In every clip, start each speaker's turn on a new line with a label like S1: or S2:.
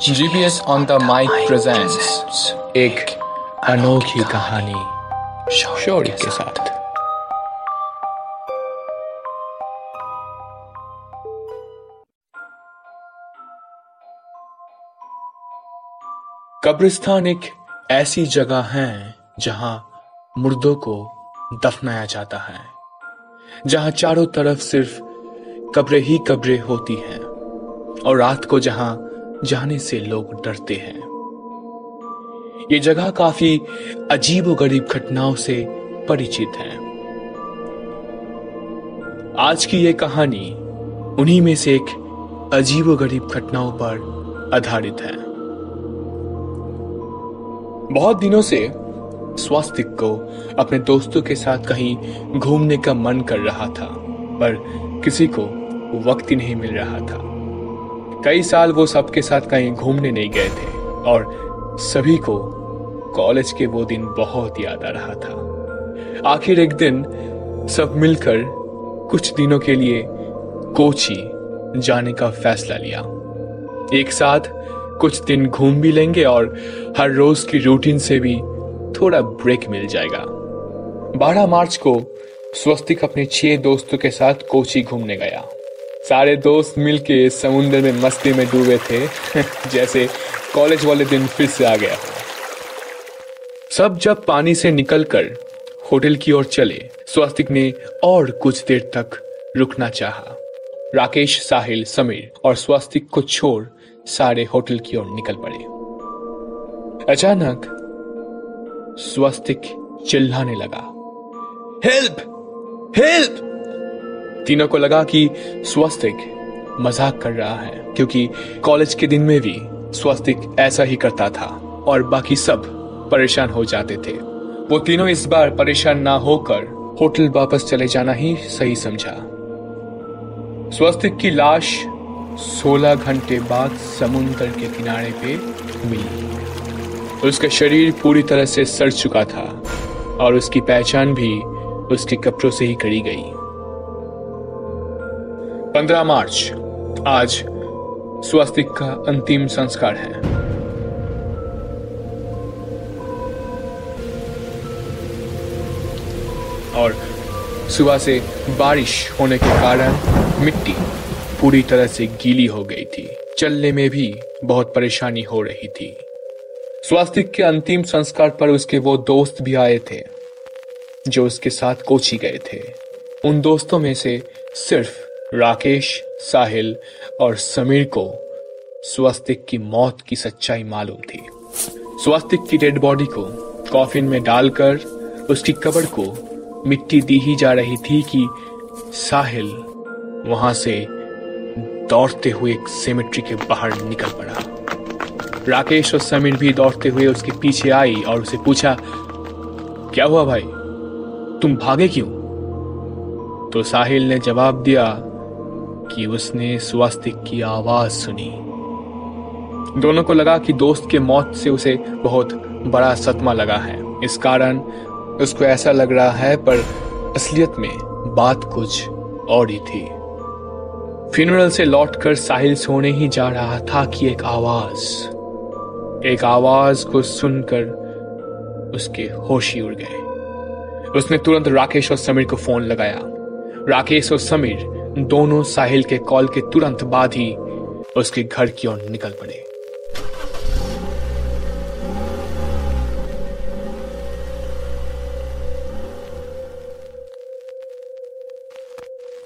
S1: GPS on the mic presents
S2: एक अनोखी कहानी शौर्य के साथ। कब्रिस्तान एक ऐसी जगह है जहाँ मुर्दों को दफनाया जाता है जहाँ चारों तरफ़ सिर्फ़ कब्रें ही कब्रें होती हैं और रात को जहाँ जाने से लोग डरते हैं। ये जगह काफ़ी अजीब गरीब घटनाओं से परिचित है। आज की ये कहानी उन्हीं में से एक अजीब गरीब घटनाओं पर आधारित है। बहुत दिनों से स्वास्तिक को अपने दोस्तों के साथ कहीं घूमने का मन कर रहा था, पर किसी को वक्त ही नहीं मिल रहा था। कई साल वो सबके साथ कहीं घूमने नहीं गए थे और सभी को कॉलेज के वो दिन बहुत याद आ रहा था। आखिर एक दिन सब मिलकर कुछ दिनों के लिए कोची जाने का फैसला लिया। एक साथ कुछ दिन घूम भी लेंगे और हर रोज की रूटीन से भी थोड़ा ब्रेक मिल जाएगा। 12 मार्च को स्वस्तिक अपने छह दोस्तों के साथ कोची घूमने गया। सारे दोस्त मिलके समुंदर में मस्ती में डूबे थे, जैसे कॉलेज वाले दिन फिर से आ गया। सब जब पानी से निकलकर होटल की ओर चले, स्वस्तिक ने और कुछ देर तक रुकना चाहा। राकेश, साहिल, समीर और स्वस्तिक को छोड़ सारे होटल की ओर निकल पड़े। अचानक स्वस्तिक चिल्लाने लगा, हेल्प! हेल्प! तीनों को लगा कि स्वस्तिक मज़ाक कर रहा है, क्योंकि कॉलेज के दिन में भी स्वस्तिक ऐसा ही करता था और बाकी सब परेशान हो जाते थे। वो तीनों इस बार परेशान ना होकर होटल वापस चले जाना ही सही समझा। स्वस्तिक की लाश 16 घंटे बाद समुद्र के किनारे पे मिली। उसका शरीर पूरी तरह से सड़ चुका था और उसकी पहचान भी उसके कपड़ों से ही करी गई। 15 मार्च। आज स्वास्तिक का अंतिम संस्कार है। और सुबह से बारिश होने के कारण मिट्टी पूरी तरह से गीली हो गई थी। चलने में भी बहुत परेशानी हो रही थी। स्वास्तिक के अंतिम संस्कार पर उसके वो दोस्त भी आए थे, जो उसके साथ कोची गए थे। उन दोस्तों में से सिर्फ़ राकेश, साहिल और समीर को स्वस्तिक की मौत की सच्चाई मालूम थी। स्वस्तिक की डेड बॉडी को कॉफिन में डालकर उसकी कब्र को मिट्टी दी ही जा रही थी कि साहिल वहाँ से दौड़ते हुए एक सेमेट्री के बाहर निकल पड़ा। राकेश और समीर भी दौड़ते हुए उसके पीछे आई और उसे पूछा, क्या हुआ भाई? तुम भागे क्यों? तो साहिल ने जवाब दिया कि उसने स्वास्तिक की आवाज़ सुनी। दोनों को लगा कि दोस्त के मौत से उसे बहुत बड़ा सतमा लगा है। इस कारण उसको ऐसा लग रहा है, पर असलियत में बात कुछ और ही थी। फ्यूनरल से लौटकर साहिल सोने ही जा रहा था कि एक आवाज़ एक आवाज़ को सुनकर उसके होश ही उड़ गए। उसने तुरंत राकेश और समीर को फ़ोन लगाया। राकेश और समीर दोनों साहिल के कॉल के तुरंत बाद ही उसके घर की ओर निकल पड़े।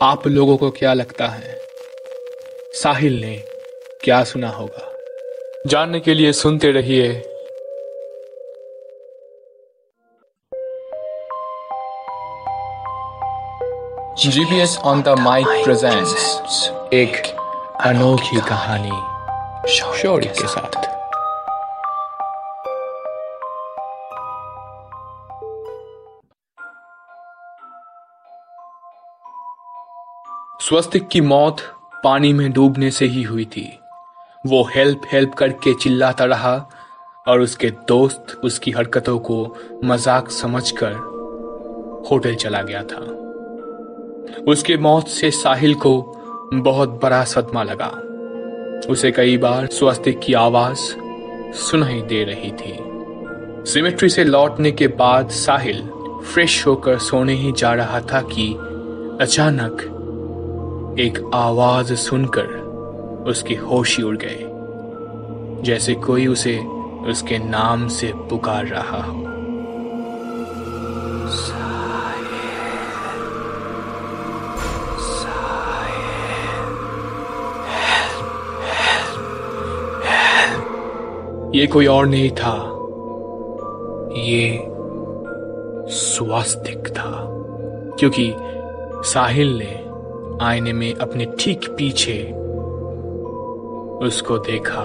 S2: आप लोगों को क्या लगता है? साहिल ने क्या सुना होगा? जानने के लिए सुनते रहिए
S1: GPS on the mic presents
S2: एक अनोखी कहानी शौर्य के साथ। स्वस्तिक की मौत पानी में डूबने से ही हुई थी। वो हेल्प हेल्प करके चिल्लाता रहा और उसके दोस्त उसकी हरकतों को मज़ाक समझकर होटल चला गया था। उसके मौत से साहिल को बहुत बड़ा सदमा लगा। उसे कई बार स्वस्तिक की आवाज़ सुनाई दे रही थी। सिमेट्री से लौटने के बाद साहिल फ्रेश होकर सोने ही जा रहा था कि अचानक एक आवाज़ सुनकर उसके होश ही उड़ गए जैसे कोई उसे उसके नाम से पुकार रहा हो। ये कोई और नहीं था। ये स्वास्तिक था। क्योंकि साहिल ने आईने में अपने ठीक पीछे उसको देखा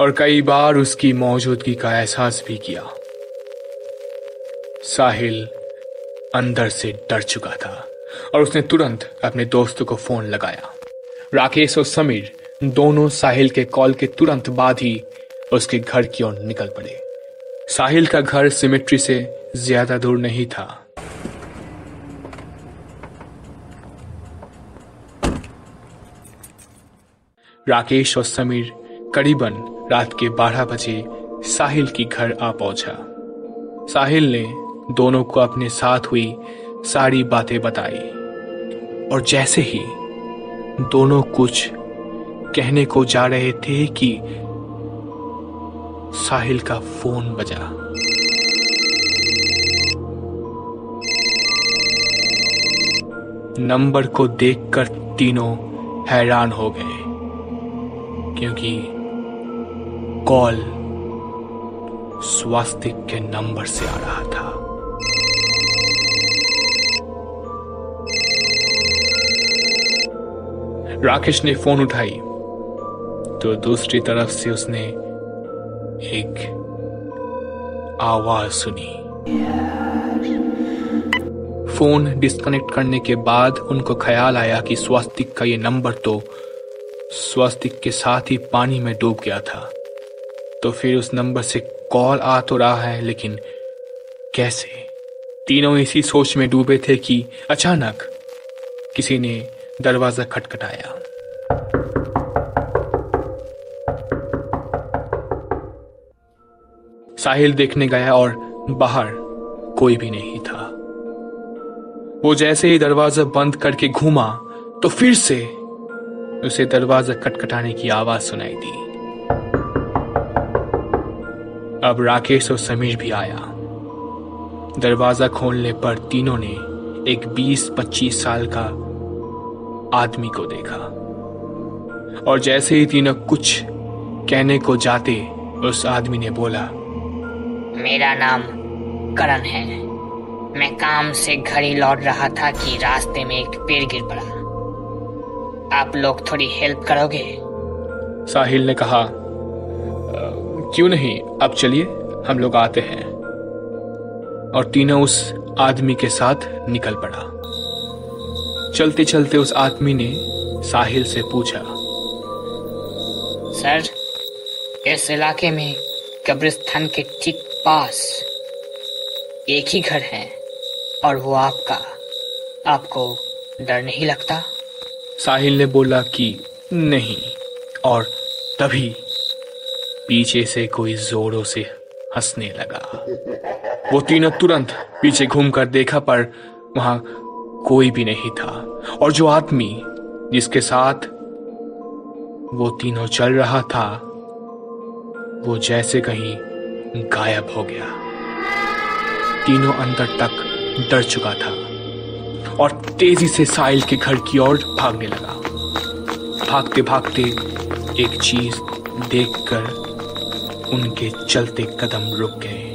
S2: और कई बार उसकी मौजूदगी का एहसास भी किया। साहिल अंदर से डर चुका था और उसने तुरंत अपने दोस्त को फ़ोन लगाया। राकेश और समीर, दोनों साहिल के कॉल के तुरंत बाद ही उसके घर की ओर निकल पड़े। साहिल का घर सिमेट्री से ज़्यादा दूर नहीं था। राकेश और समीर करीबन रात के बारह बजे साहिल की घर आ पहुँचा। साहिल ने दोनों को अपने साथ हुई सारी बातें बताई। और जैसे ही दोनों कुछ कहने को जा रहे थे कि साहिल का फ़ोन बजा। नंबर को देखकर तीनों हैरान हो गए, क्योंकि कॉल स्वास्तिक के नंबर से आ रहा था। राकेश ने फ़ोन उठाई तो दूसरी तरफ़ से उसने एक आवाज़ सुनी। फ़ोन डिस्कनेक्ट करने के बाद उनको ख्याल आया कि स्वास्तिक का ये नंबर तो स्वास्तिक के साथ ही पानी में डूब गया था। तो फिर उस नंबर से कॉल आ तो रहा है, लेकिन कैसे? तीनों इसी सोच में डूबे थे कि अचानक किसी ने दरवाज़ा खटखटाया। साहिल देखने गया और बाहर कोई भी नहीं था। वो जैसे ही दरवाज़ा बंद करके घूमा तो फिर से उसे दरवाज़ा कटकटाने की आवाज़ सुनाई दी। अब राकेश और समीर भी आया। दरवाज़ा खोलने पर तीनों ने एक 20-25 साल का आदमी को देखा। और जैसे ही तीनों कुछ कहने को जाते, उस आदमी ने बोला
S3: मेरा नाम करण है। मैं काम से घर ही लौट रहा था कि रास्ते में एक पेड़ गिर पड़ा। आप लोग थोड़ी हेल्प करोगे?
S2: साहिल ने कहा क्यों नहीं? अब चलिए हम लोग आते हैं। और तीनों उस आदमी के साथ निकल पड़ा। चलते चलते उस आदमी ने साहिल से पूछा
S3: सर इस इलाके में कब्रिस्तान के ठीक पास एक ही घर है और वो आपका, आपको डर नहीं लगता?
S2: साहिल ने बोला कि नहीं, और तभी पीछे से कोई जोरों से हंसने लगा। वो तीनों तुरंत पीछे घूमकर देखा, पर वहाँ कोई भी नहीं था। और जो आदमी जिसके साथ वो तीनों चल रहा था, वो जैसे कहीं गायब हो गया। तीनों अंदर तक डर चुका था और तेज़ी से साहिल के घर की ओर भागने लगा। भागते भागते एक चीज़ देखकर उनके चलते कदम रुक गए।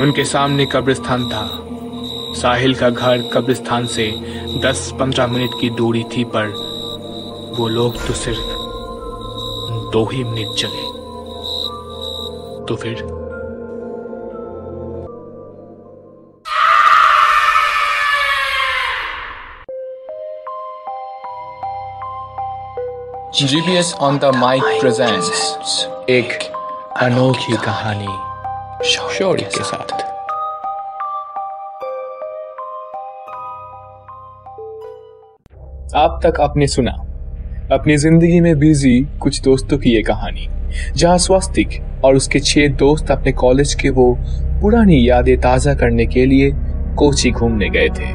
S2: उनके सामने कब्रिस्तान था। साहिल का घर कब्रिस्तान से 10-15 मिनट की दूरी थी पर वो लोग तो सिर्फ़ दो ही मिनट चले। तो फिर?
S1: GPS on the mic presents
S2: एक अनोखी कहानी शौर्य के साथ। आप तक आपने सुना अपनी ज़िंदगी में बिज़ी कुछ दोस्तों की ये कहानी जहाँ स्वस्तिक और उसके छह दोस्त अपने कॉलेज के वो पुरानी यादें ताज़ा करने के लिए कोची घूमने गए थे।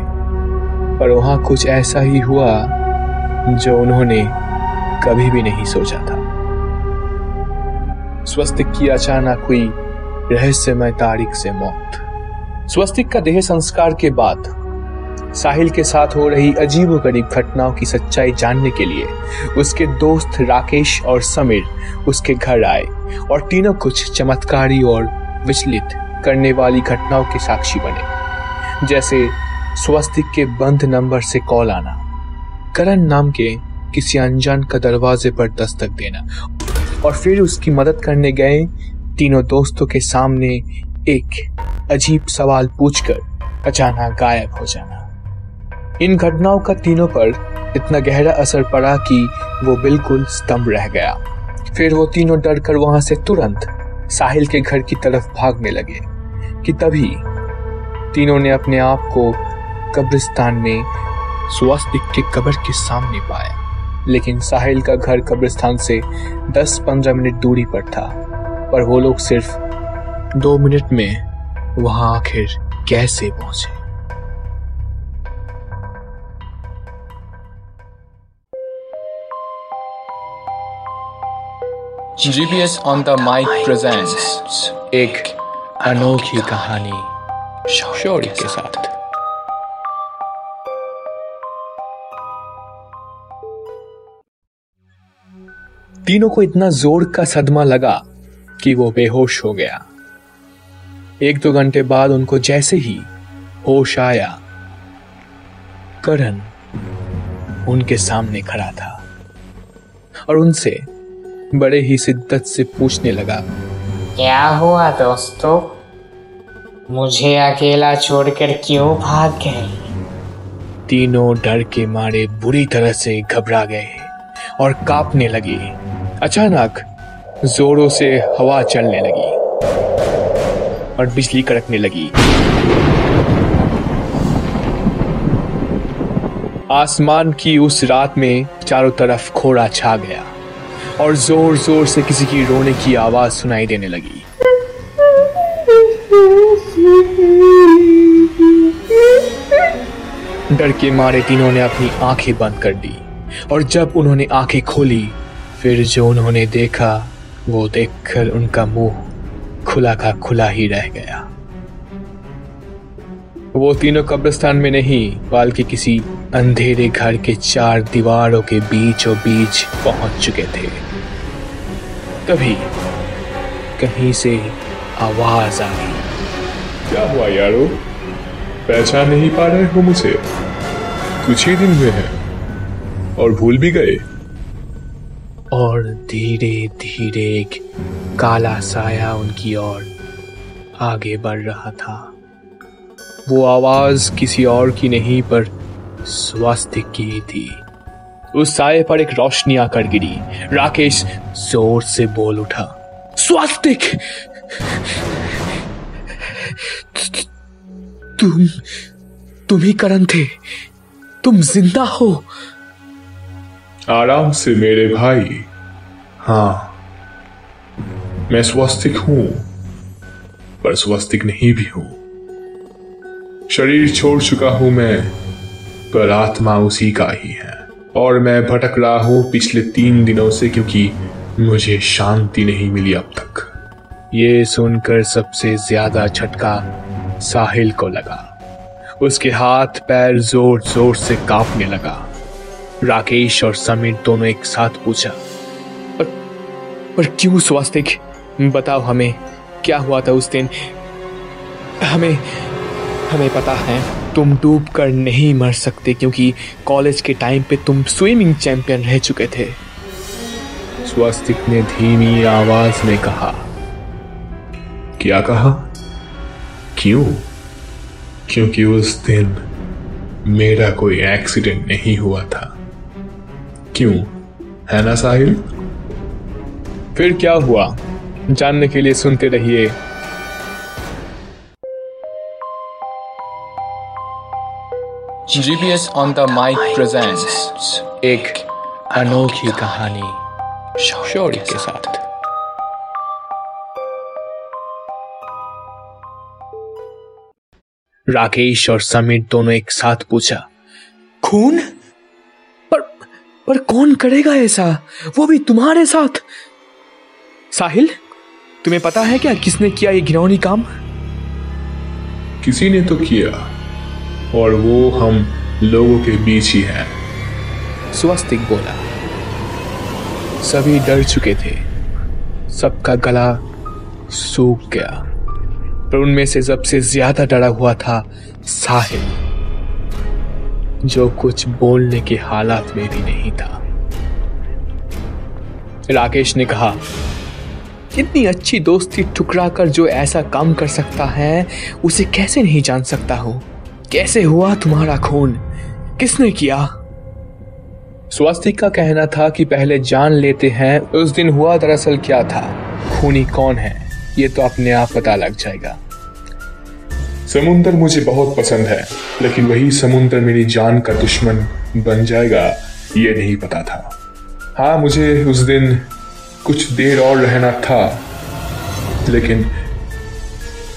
S2: पर वहाँ कुछ ऐसा ही हुआ जो उन्होंने कभी भी नहीं सोचा था। स्वस्तिक की अचानक हुई रहस्यमय तारीख से मौत। स्वस्तिक का देह संस्कार के बाद साहिल के साथ हो रही अजीब गरीब घटनाओं की सच्चाई जानने के लिए उसके दोस्त राकेश और समीर उसके घर आए और तीनों कुछ चमत्कारी और विचलित करने वाली घटनाओं के साक्षी बने। जैसे स्वस्तिक के बंद नंबर से कॉल आना, करण नाम के किसी अनजान का दरवाजे पर दस्तक देना और फिर उसकी मदद करने गए तीनों दोस्तों के सामने एक अजीब सवाल पूछकर अचानक गायब हो जाना। इन घटनाओं का तीनों पर इतना गहरा असर पड़ा कि वो बिल्कुल स्तंभ रह गया। फिर वो तीनों डर कर वहाँ से तुरंत साहिल के घर की तरफ़ भागने लगे कि तभी तीनों ने अपने आप को कब्रिस्तान में स्वास्तिक के कब्र के सामने पाया। लेकिन साहिल का घर कब्रिस्तान से 10-15 मिनट दूरी पर था, पर वो लोग सिर्फ़ दो मिनट में वहाँ आखिर कैसे पहुँचे?
S1: GPS on the mic presents
S2: एक अनोखी कहानी शौर्य के साथ। तीनों को इतना ज़ोर का सदमा लगा कि वो बेहोश हो गया। एक दो घंटे बाद उनको जैसे ही होश आया। करण उनके सामने खड़ा था और उनसे बड़े ही शिद्दत से पूछने लगा।
S3: क्या हुआ दोस्तों? मुझे अकेला छोड़कर क्यों भाग गए?
S2: तीनों डर के मारे बुरी तरह से घबरा गए और कांपने लगे। अचानक जोरों से हवा चलने लगी और बिजली कड़कने लगी। आसमान की उस रात में चारों तरफ़ खोड़ा छा गया। और ज़ोर ज़ोर से किसी की रोने की आवाज़ सुनाई देने लगी। डर के मारे तीनों ने अपनी आँखें बंद कर दी और जब उन्होंने आँखें खोली, फिर जो उन्होंने देखा, वो देखकर उनका मुँह खुला का खुला ही रह गया। वो तीनों कब्रिस्तान में नहीं बल्कि किसी अंधेरे घर के चार दीवारों के बीचों बीच पहुँच चुके थे। तभी कहीं से आवाज़ आ गई
S4: क्या हुआ यारो? पहचान नहीं पा रहे हो मुझे। कुछ ही दिन हुए हैं और भूल भी गए।
S2: और धीरे धीरे एक काला साया उनकी ओर आगे बढ़ रहा था। वो आवाज़ किसी और की नहीं, पर स्वास्तिक की थी। उस साये पर एक रोशनी आकर गिरी। राकेश ज़ोर से बोल उठा स्वास्तिक तुम तुम ही करण थे। तुम ज़िंदा हो।
S4: आराम से मेरे भाई। हाँ मैं स्वस्तिक हूँ, पर स्वस्तिक नहीं भी हूँ। शरीर छोड़ चुका हूँ मैं पर आत्मा उसी का ही है। और मैं भटक रहा हूँ पिछले तीन दिनों से क्योंकि मुझे शांति नहीं मिली अब तक।
S2: ये सुनकर सबसे ज़्यादा झटका साहिल को लगा। उसके हाथ पैर ज़ोर ज़ोर से कांपने लगा। राकेश और समीर दोनों एक साथ पूछा पर, पर क्यों स्वास्तिक बताओ हमें क्या हुआ था उस दिन? हमें हमें पता है, तुम डूब कर नहीं मर सकते क्योंकि कॉलेज के टाइम पे तुम स्विमिंग चैंपियन रह चुके थे।
S4: स्वस्तिक ने धीमी आवाज़ में कहा, क्या कहा? क्यों? क्योंकि उस दिन मेरा कोई एक्सीडेंट नहीं हुआ था। क्यों? है ना साहिल?
S2: फिर क्या हुआ? जानने के लिए सुनते रहिए
S1: GPS on the mic presents
S2: एक अनोखी कहानी शौर्य के साथ। राकेश और समीर दोनों एक साथ पूछा, खून? पर पर कौन करेगा ऐसा? वो भी तुम्हारे साथ? साहिल, तुम्हें पता है क्या किसने किया ये घिनौनी काम?
S4: किसी ने तो किया। और वो हम लोगों के बीच ही है।
S2: स्वस्तिक बोला, सभी डर चुके थे। सबका गला सूख गया। पर उनमें से सबसे ज़्यादा डरा हुआ था साहिल, जो कुछ बोलने के हालात में भी नहीं था। राकेश ने कहा इतनी अच्छी दोस्ती ठुकरा कर जो ऐसा काम कर सकता है, उसे कैसे नहीं जान सकता हूँ? कैसे हुआ तुम्हारा खून? किसने किया? स्वास्तिक का कहना था कि पहले जान लेते हैं उस दिन हुआ दरअसल क्या था? खूनी कौन है? ये तो अपने आप पता लग जाएगा।
S4: समुंदर मुझे बहुत पसंद है लेकिन वही समुंदर मेरी जान का दुश्मन बन जाएगा ये नहीं पता था। हाँ मुझे उस दिन कुछ देर और रहना था लेकिन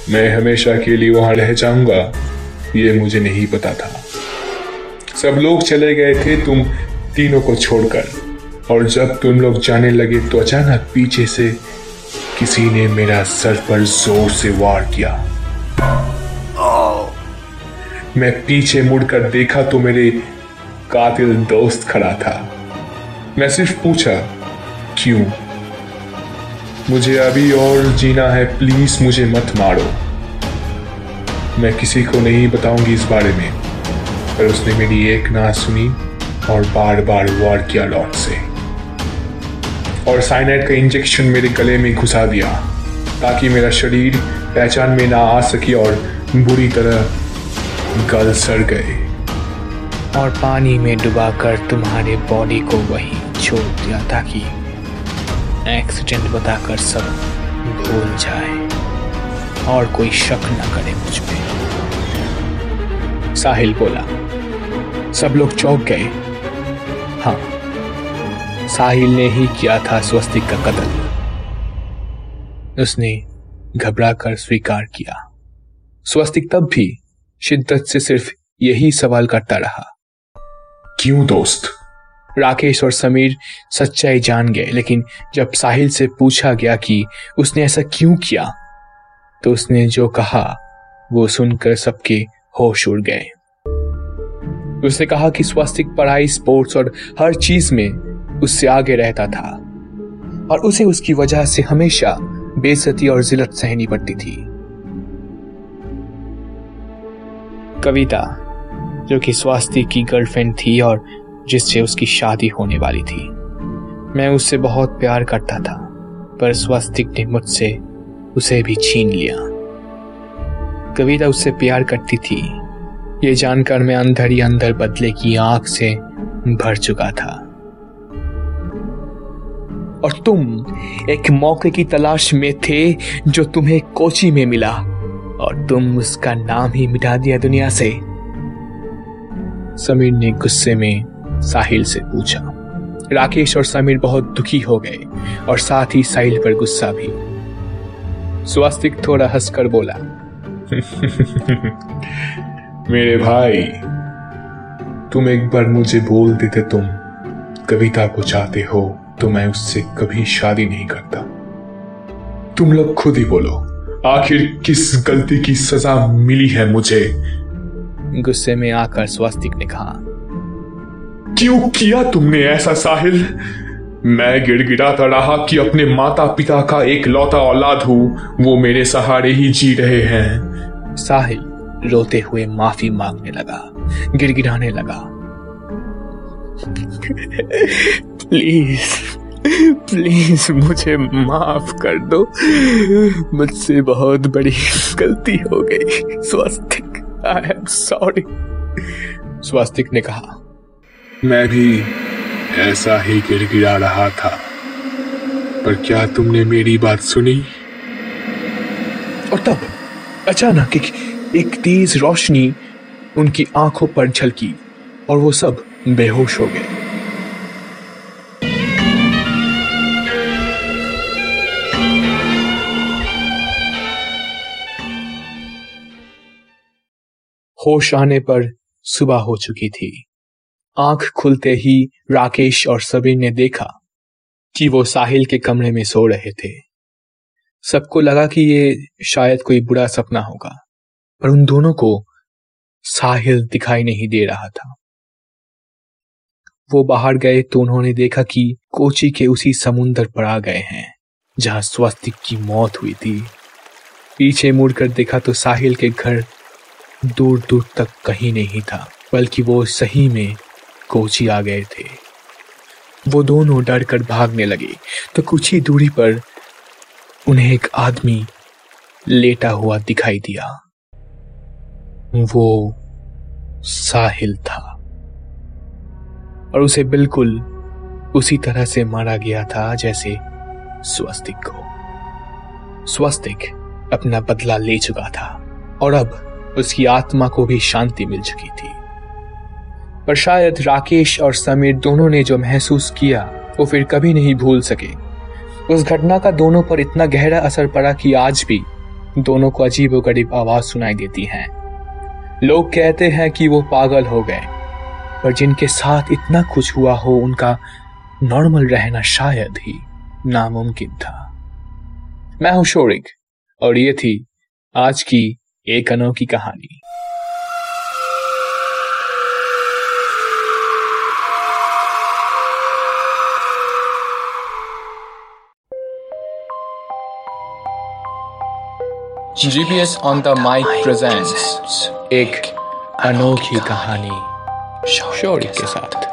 S4: मैं हमेशा के लिए वहाँ रह जाऊँगा। ये मुझे नहीं पता था। सब लोग चले गए थे, तुम तीनों को छोड़कर। और जब तुम लोग जाने लगे तो अचानक पीछे से किसी ने मेरा सर पर ज़ोर से वार किया। मैं पीछे मुड़कर देखा तो मेरे कातिल दोस्त खड़ा था। मैं सिर्फ़ पूछा, क्यों? मुझे अभी और जीना है, प्लीज़ मुझे मत मारो। मैं किसी को नहीं बताऊँगी इस बारे में। पर उसने मेरी एक ना सुनी और बार बार वार किया लॉट से। और साइनाइड का इंजेक्शन मेरे गले में घुसा दिया, ताकि मेरा शरीर पहचान में ना आ सके और बुरी तरह गल सड़ गए।
S2: और पानी में डुबाकर तुम्हारे बॉडी को वहीं छोड़ दिया, ताकि एक्सीडेंट बताकर सब भूल जाए। और कोई शक न करे मुझ पे। साहिल बोला सब लोग चौंक गए। हाँ साहिल ने ही किया था स्वस्तिक का कत्ल उसने घबरा कर स्वीकार किया। स्वस्तिक तब भी शिद्दत से सिर्फ़ यही सवाल करता रहा।
S4: क्यों दोस्त?
S2: राकेश और समीर सच्चाई जान गए लेकिन जब साहिल से पूछा गया कि उसने ऐसा क्यों किया तो उसने जो कहा, वो सुनकर सबके होश उड़ गए। उसने कहा कि स्वास्तिक पढ़ाई, स्पोर्ट्स और हर चीज़ में उससे आगे रहता था और उसे उसकी वजह से हमेशा बेजती और जिलत सहनी पड़ती थी। कविता, जो कि स्वास्थ्य की गर्लफ्रेंड थी और जिससे उसकी शादी होने वाली थी। मैं उससे बहुत प्यार करता था, पर स्वास्तिक ने मुझसे उसे भी छीन लिया। कविता उससे प्यार करती थी। ये जानकर मैं अंदर ही अंदर बदले की आँख से भर चुका था। और तुम एक मौके की तलाश में थे जो तुम्हें कोची में मिला। और तुम उसका नाम ही मिटा दिया दुनिया से। समीर ने गुस्से में साहिल से पूछा। राकेश और समीर बहुत दुखी हो गए और साथ ही साहिल पर गुस्सा भी। स्वास्तिक थोड़ा हंसकर बोला
S4: मेरे भाई तुम एक बार मुझे बोल देते तुम कविता को चाहते हो तो मैं उससे कभी शादी नहीं करता। तुम लोग खुद ही बोलो आखिर किस गलती की सजा मिली है मुझे?
S2: गुस्से में आकर स्वास्तिक ने कहा
S4: क्यों किया तुमने ऐसा साहिल? मैं गिड़गिड़ाता रहा कि अपने माता पिता का एक लौता औलाद हूँ। वो मेरे सहारे ही जी रहे हैं।
S2: साहिल रोते हुए माफ़ी मांगने लगा गिड़गिड़ाने लगा। प्लीज़ प्लीज़ मुझे माफ़ कर दो। मुझसे बहुत बड़ी गलती हो गई। स्वास्तिक आई एम सॉरी स्वास्तिक ने कहा
S4: मैं भी ऐसा ही गिड़गिड़ा रहा था। पर क्या तुमने मेरी बात सुनी?
S2: और तब अचानक एक, एक तेज रोशनी उनकी आँखों पर झलकी और वो सब बेहोश हो गए। होश आने पर सुबह हो चुकी थी। आँख खुलते ही राकेश और सबीर ने देखा कि वो साहिल के कमरे में सो रहे थे। सबको लगा कि ये शायद कोई बुरा सपना होगा, पर उन दोनों को साहिल दिखाई नहीं दे रहा था। वो बाहर गए तो उन्होंने देखा कि कोची के उसी समुंदर पर आ गए हैं, जहाँ स्वस्तिक की मौत हुई थी। पीछे मुड़कर देखा तो साहिल के घर दूर दूर तक कहीं नहीं था, बल्कि वो सही में कोची आ गए थे। वो दोनों डर कर भागने लगे तो कुछ ही दूरी पर उन्हें एक आदमी लेटा हुआ दिखाई दिया। वो साहिल था। और उसे बिल्कुल उसी तरह से मारा गया था जैसे स्वस्तिक को। स्वस्तिक अपना बदला ले चुका था और अब उसकी आत्मा को भी शांति मिल चुकी थी। पर शायद राकेश और समीर दोनों ने जो महसूस किया, वो फिर कभी नहीं भूल सके। उस घटना का दोनों पर इतना गहरा असर पड़ा कि आज भी दोनों को अजीब गरीब आवाज़ सुनाई देती है। लोग कहते हैं कि वो पागल हो गए, पर जिनके साथ इतना कुछ हुआ हो, उनका नॉर्मल रहना शायद ही नामुमकिन था। मैं हूँ शोरिक, और ये थी आज की एक अनोखी कहानी।
S1: GPS on the mic presents
S2: एक अनोखी कहानी शौर्य के साथ